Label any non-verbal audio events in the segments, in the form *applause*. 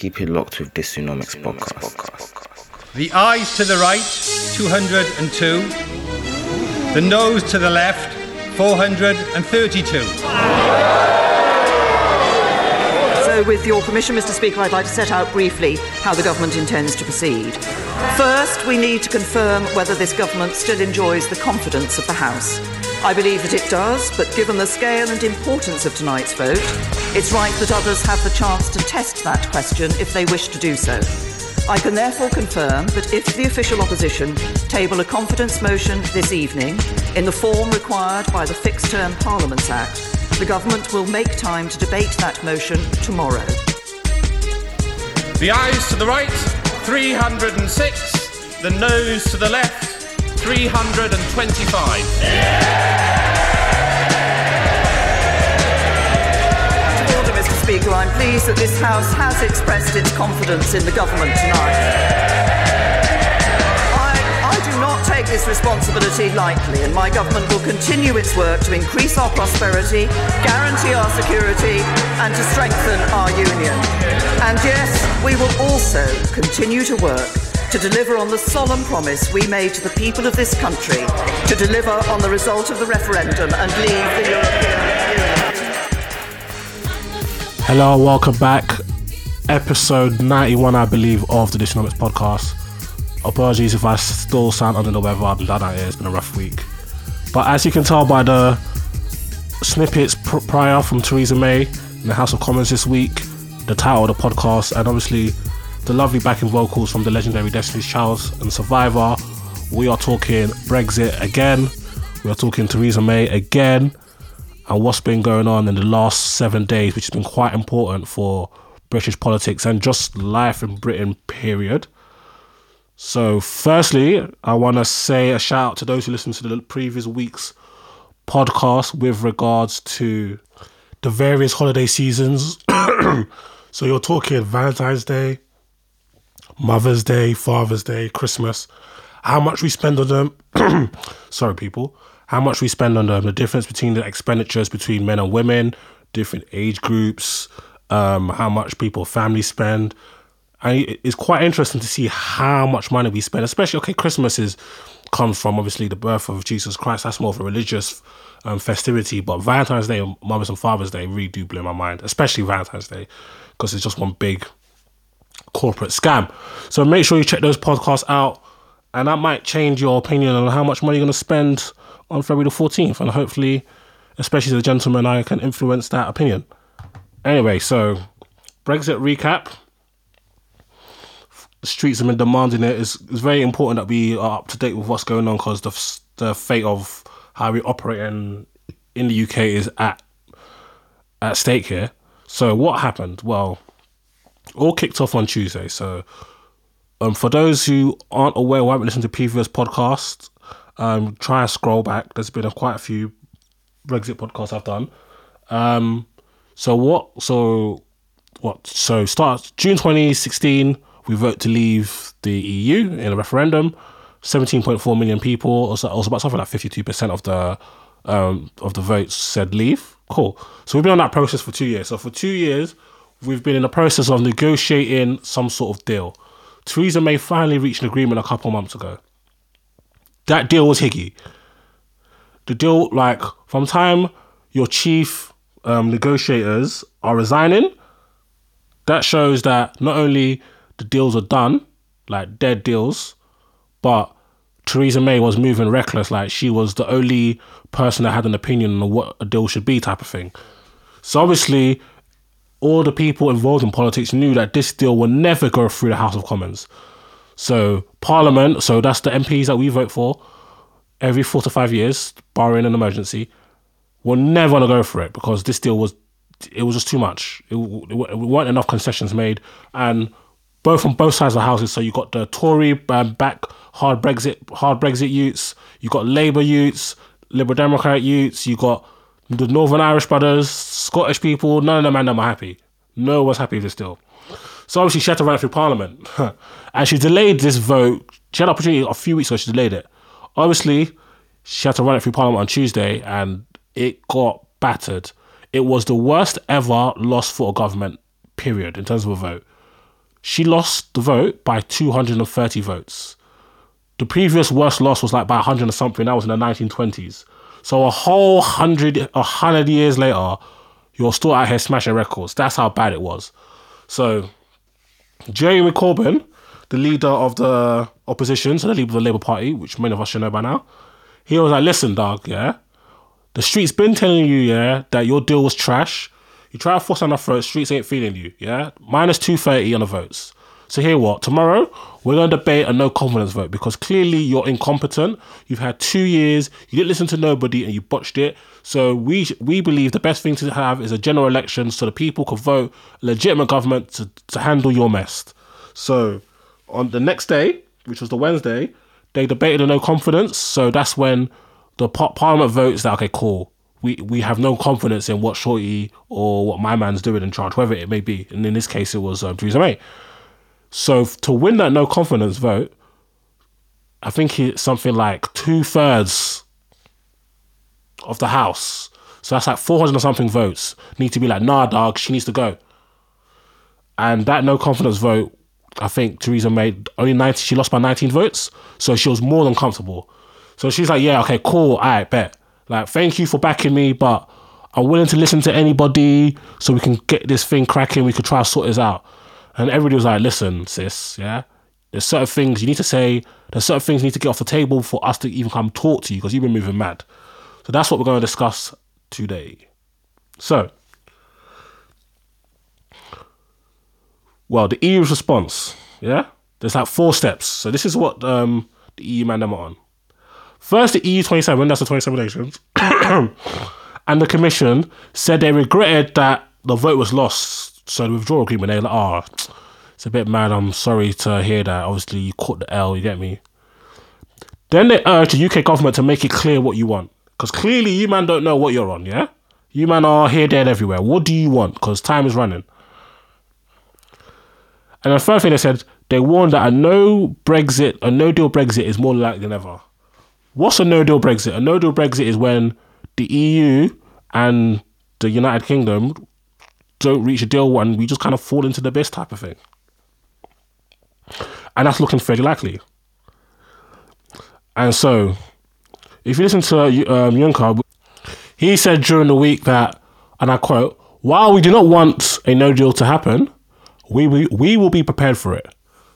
keep it locked with this Tsunomics podcast. The ayes to the right, 202. The noes to the left, 432. So, with your permission, Mr. Speaker, I'd like to set out briefly how the government intends to proceed. First, we need to confirm whether this government still enjoys the confidence of the House. I believe that it does, but given the scale and importance of tonight's vote, it's right that others have the chance to test that question if they wish to do so. I can therefore confirm that if the official opposition table a confidence motion this evening in the form required by the Fixed Term Parliaments Act, the government will make time to debate that motion tomorrow. The ayes to the right, 306. The noes to the left, 325. Out of order, Mr. Speaker, I'm pleased that this House has expressed its confidence in the government tonight. I, I do not take this responsibility lightly, and my government will continue its work to increase our prosperity, guarantee our security, and to strengthen our union. And yes, we will also continue to work to deliver on the solemn promise we made to the people of this country to deliver on the result of the referendum and leave the European Union. Hello, welcome back. Episode 91, I believe, of the Dishnomics podcast. Apologies if I still sound under the weather. I've done that. It's been a rough week. But as you can tell by the snippets pr- prior from Theresa May in the House of Commons this week, the title of the podcast, and obviously the lovely backing vocals from the legendary Destiny's Child and Survivor, we are talking Brexit again. We are talking Theresa May again and what's been going on in the last seven days, which has been quite important for British politics and just life in Britain, period. So, firstly, I want to say a shout out to those who listened to the previous week's podcast with regards to the various holiday seasons. *coughs* so, you're talking Valentine's Day, Mother's Day, Father's Day, Christmas, how much we spend on them. *clears throat* Sorry, people. How much we spend on them, the difference between the expenditures between men and women, different age groups, um, how much people, families spend. And it's quite interesting to see how much money we spend, especially, okay, Christmas is comes from obviously the birth of Jesus Christ. That's more of a religious um, festivity. But Valentine's Day Mother's and Father's Day really do blow my mind, especially Valentine's Day, because it's just one big corporate scam. So make sure you check those podcasts out, and that might change your opinion on how much money you're going to spend on February the 14th. And hopefully, especially the gentleman, I can influence that opinion. Anyway, so Brexit recap. The streets have been demanding it. It's, it's very important that we are up to date with what's going on because the, the fate of how we operate in, in the UK is at at stake here. So what happened? Well, all kicked off on Tuesday. So, um, for those who aren't aware or haven't listened to previous podcasts, um, try and scroll back. There's been a, quite a few Brexit podcasts I've done. Um, so what? So what? So start June 2016. We vote to leave the EU in a referendum. 17.4 million people, or so- or about something like 52% of the um, of the votes said leave. Cool. So we've been on that process for two years. So for two years, we've been in the process of negotiating some sort of deal. Theresa May finally reached an agreement a couple months ago. That deal was higgy. The deal, like, from time your chief um, negotiators are resigning, that shows that not only the deals are done, like dead deals, but Theresa May was moving reckless, like she was the only person that had an opinion on what a deal should be, type of thing. So obviously, all the people involved in politics knew that this deal will never go through the House of Commons. So Parliament, so that's the MPs that we vote for, every four to five years, barring an emergency, were never going to go for it because this deal was it was just too much. It, it, it weren't enough concessions made, and both on both sides of the houses. So you got the Tory um, back hard Brexit hard Brexit youths, you got Labour youths, Liberal Democrat youths, you got the Northern Irish brothers, Scottish people. None of them man them are happy. No one's happy with this deal. So obviously she had to run through Parliament, *laughs* and she delayed this vote. She had an opportunity a few weeks ago. She delayed it. Obviously, she had to run it through Parliament on Tuesday, and it got battered. It was the worst ever loss for a government, period, in terms of a vote. She lost the vote by 230 votes. The previous worst loss was like by 100 or something. That was in the 1920s. So a whole hundred, a hundred years later, you're still out here smashing records. That's how bad it was. So, Jeremy Corbyn, the leader of the opposition, so the leader of the Labour Party, which many of us should know by now, he was like, "Listen, dog, yeah, the streets been telling you, yeah, that your deal was trash. You try to force on our throat, streets ain't feeling you, yeah. Minus two thirty on the votes. So here what? Tomorrow we're going to debate a no confidence vote because clearly you're incompetent. You've had two years. You didn't listen to nobody and you botched it. So we we believe the best thing to have is a general election so the people can vote legitimate government to, to handle your mess. So on the next day, which was the Wednesday, they debated a no confidence. So that's when the parliament votes that okay, cool. We we have no confidence in what Shorty or what my man's doing in charge, whoever it may be. And in this case, it was um, Theresa May. So to win that no confidence vote, I think it's something like two thirds of the House. So that's like 400 or something votes need to be like, nah, dog, she needs to go. And that no confidence vote, I think Theresa made only 90, she lost by 19 votes. So she was more than comfortable. So she's like, yeah, okay, cool, all right, bet. Like, thank you for backing me, but I'm willing to listen to anybody so we can get this thing cracking. We could try to sort this out. And everybody was like, listen, sis, yeah, there's certain things you need to say, there's certain things you need to get off the table for us to even come talk to you because you've been moving mad. So that's what we're going to discuss today. So, well, the EU's response, yeah, there's like four steps. So this is what um, the EU man on. First, the EU 27, that's the 27 nations, *coughs* and the Commission said they regretted that the vote was lost. So the withdrawal agreement, they're like, oh, it's a bit mad. I'm sorry to hear that. Obviously, you caught the L, you get me? Then they urged the UK government to make it clear what you want. Because clearly, you man don't know what you're on, yeah? You man are here, there, and everywhere. What do you want? Because time is running. And the third thing they said, they warned that a no Brexit, a no deal Brexit is more likely than ever. What's a no deal Brexit? A no deal Brexit is when the EU and the United Kingdom don't reach a deal and we just kind of fall into the abyss type of thing. And that's looking fairly likely. And so, if you listen to um, Juncker, he said during the week that, and I quote, while we do not want a no deal to happen, we, we, we will be prepared for it.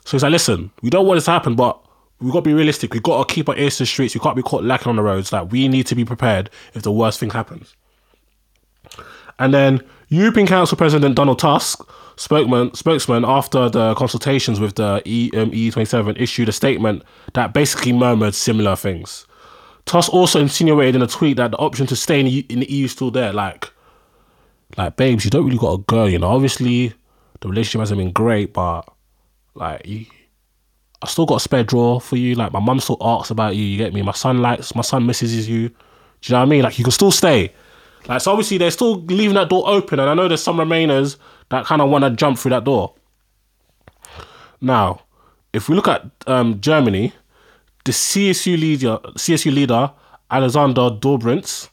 So he's like, listen, we don't want this to happen, but we've got to be realistic. We've got to keep our ears to the streets. We can't be caught lacking on the roads. Like, we need to be prepared if the worst thing happens. And then European Council President Donald Tusk, spokesman, spokesman after the consultations with the e, um, EU27, issued a statement that basically murmured similar things. Tusk also insinuated in a tweet that the option to stay in the, in the EU is still there. Like, like, babes, you don't really got to go. You know, obviously the relationship hasn't been great, but like, you, I still got a spare drawer for you. Like, my mum still asks about you. You get me? My son likes, my son misses you. Do you know what I mean? Like, you can still stay. Like, so obviously they're still leaving that door open, and I know there's some Remainers that kind of want to jump through that door. Now, if we look at um, Germany, the CSU leader, CSU leader Alexander Dobrindt,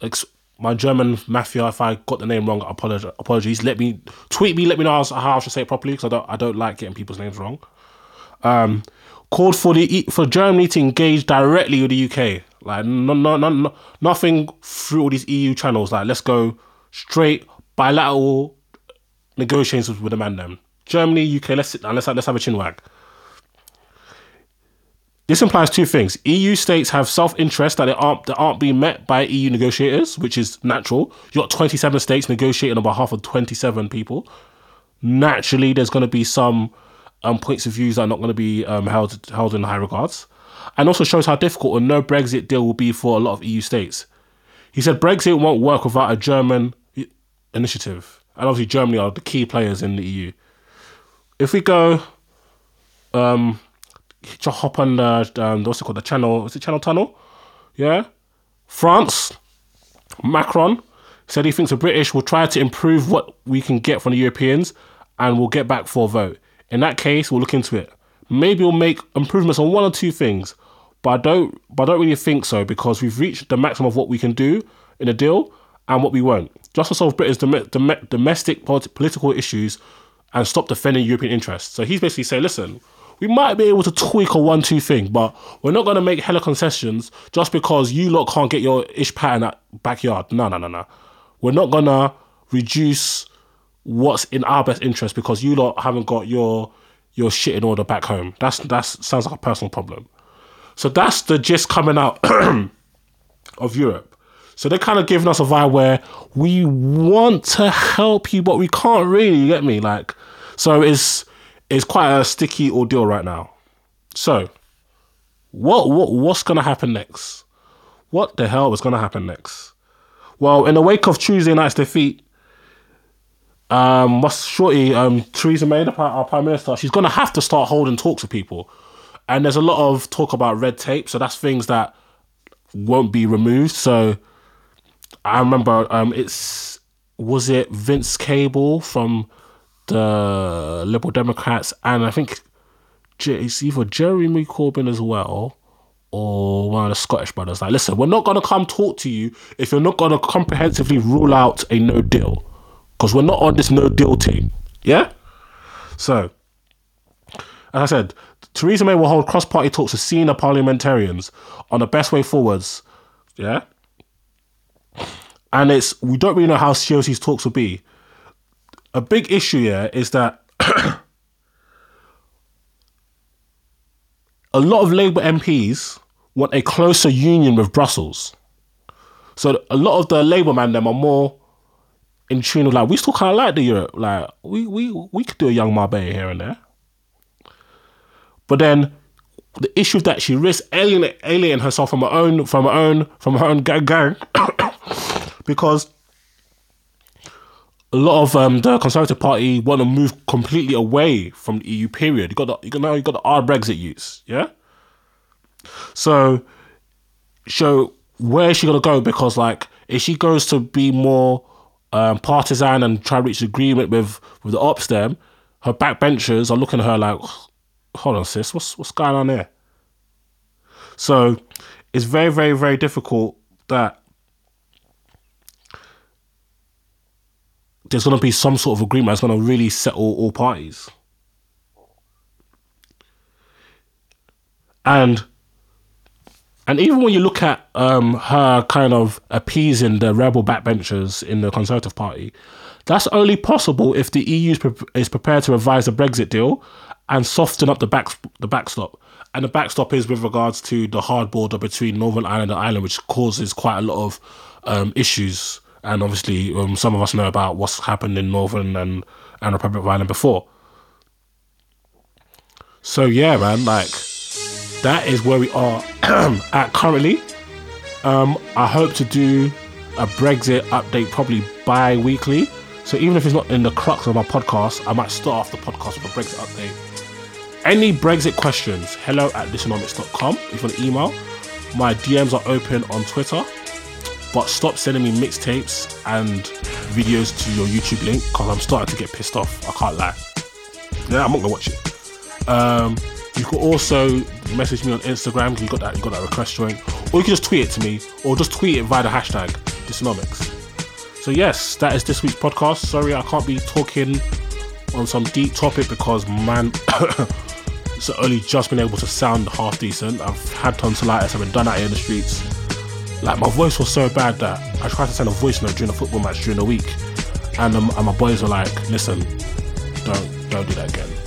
ex- my German mafia, if I got the name wrong, apologize, apologies. Let me tweet me, let me know how I should say it properly because I don't, I don't like getting people's names wrong. Um, called for the for Germany to engage directly with the UK, like no, no, no, no, nothing through all these EU channels. Like let's go straight bilateral negotiations with the man. Them Germany, UK. Let's sit down. Let's let's have a chin wag. This implies two things. EU states have self-interest that they aren't that aren't being met by EU negotiators, which is natural. You got 27 states negotiating on behalf of 27 people. Naturally, there's going to be some um, points of views that are not going to be um, held held in high regards. And also shows how difficult a no Brexit deal will be for a lot of EU states. He said Brexit won't work without a German initiative, and obviously Germany are the key players in the EU. If we go, um, to hop on the um, what's it called, the channel? Is it Channel Tunnel? Yeah, France. Macron said he thinks the British will try to improve what we can get from the Europeans and we'll get back for a vote. In that case, we'll look into it. Maybe we'll make improvements on one or two things, but I don't but I don't really think so because we've reached the maximum of what we can do in a deal and what we won't. Just to solve Britain's dom- dom- domestic polit- political issues and stop defending European interests. So he's basically saying, listen, we might be able to tweak a one two thing, but we're not going to make hella concessions just because you lot can't get your ish pattern at backyard. No, no, no, no. We're not going to reduce what's in our best interest because you lot haven't got your your shit in order back home. That's that's sounds like a personal problem. So that's the gist coming out *clears throat* of Europe. So they're kind of giving us a vibe where we want to help you, but we can't really. Get me? Like, so it's it's quite a sticky ordeal right now. So, what what what's gonna happen next? What the hell is gonna happen next? Well, in the wake of Tuesday night's defeat, um, what's shorty um Theresa May, the, our prime minister, she's gonna have to start holding talks with people, and there's a lot of talk about red tape. So that's things that won't be removed. So I remember um it's was it Vince Cable from the Liberal Democrats and I think it's either Jeremy Corbyn as well or one of the Scottish brothers. Like, listen, we're not gonna come talk to you if you're not gonna comprehensively rule out a no deal because we're not on this no deal team. Yeah. So, as I said, Theresa May will hold cross-party talks with senior parliamentarians on the best way forwards. Yeah. And it's we don't really know how serious these talks will be. A big issue here is that *clears throat* a lot of Labour MPs want a closer union with Brussels. So a lot of the Labour man them are more in tune with like we still kind of like the Europe. Like we we we could do a young Marbella here and there. But then the issue that she risks alienating, alienating herself from her own from her own from her own gang, gang *coughs* because a lot of um, the Conservative Party want to move completely away from the EU. Period. You got the you got now you got the hard Brexit use, yeah. So, so where is she gonna go? Because like, if she goes to be more um, partisan and try to reach agreement with with the ops, them her backbenchers are looking at her like, hold on, sis, what's what's going on there? So, it's very very very difficult that there's to be some sort of agreement that's to really settle all parties. And and even when you look at um, her kind of appeasing the rebel backbenchers in the Conservative Party, that's only possible if the EU is, pre- is prepared to revise the Brexit deal and soften up the back the backstop. And the backstop is with regards to the hard border between Northern Ireland and Ireland, which causes quite a lot of um, issues. And obviously, um, some of us know about what's happened in Northern and, and Republic of Ireland before. So yeah, man, like that is where we are *clears throat* at currently. Um, I hope to do a Brexit update probably bi-weekly. So even if it's not in the crux of my podcast, I might start off the podcast with a Brexit update. Any Brexit questions, hello at listenomics.com if you want to email. My DMs are open on Twitter. But stop sending me mixtapes and videos to your YouTube link because I'm starting to get pissed off. I can't lie. Yeah, I'm not gonna watch it. Um, you can also message me on Instagram. You got that? You got that request join, or you can just tweet it to me, or just tweet it via the hashtag Dysonomics. So yes, that is this week's podcast. Sorry, I can't be talking on some deep topic because man, *coughs* it's only just been able to sound half decent. I've had tonsillitis. I've been done out here in the streets. Like my voice was so bad that I tried to send a voice note during a football match during the week, and, um, and my boys were like, "Listen, don't don't do that again.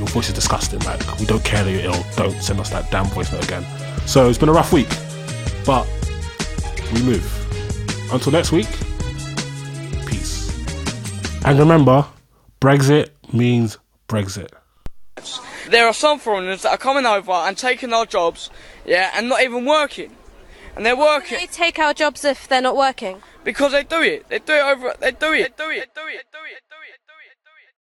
Like, don't. Your voice is disgusting. Like, we don't care that you're ill. Don't send us that damn voice note again." So it's been a rough week, but we move. Until next week, peace. And remember, Brexit means Brexit. There are some foreigners that are coming over and taking our jobs, yeah, and not even working. And they're working. They take our jobs if they're not working. Because they do it. They do it over. They do it. They do it. They do it. They do it. They do it. They do it.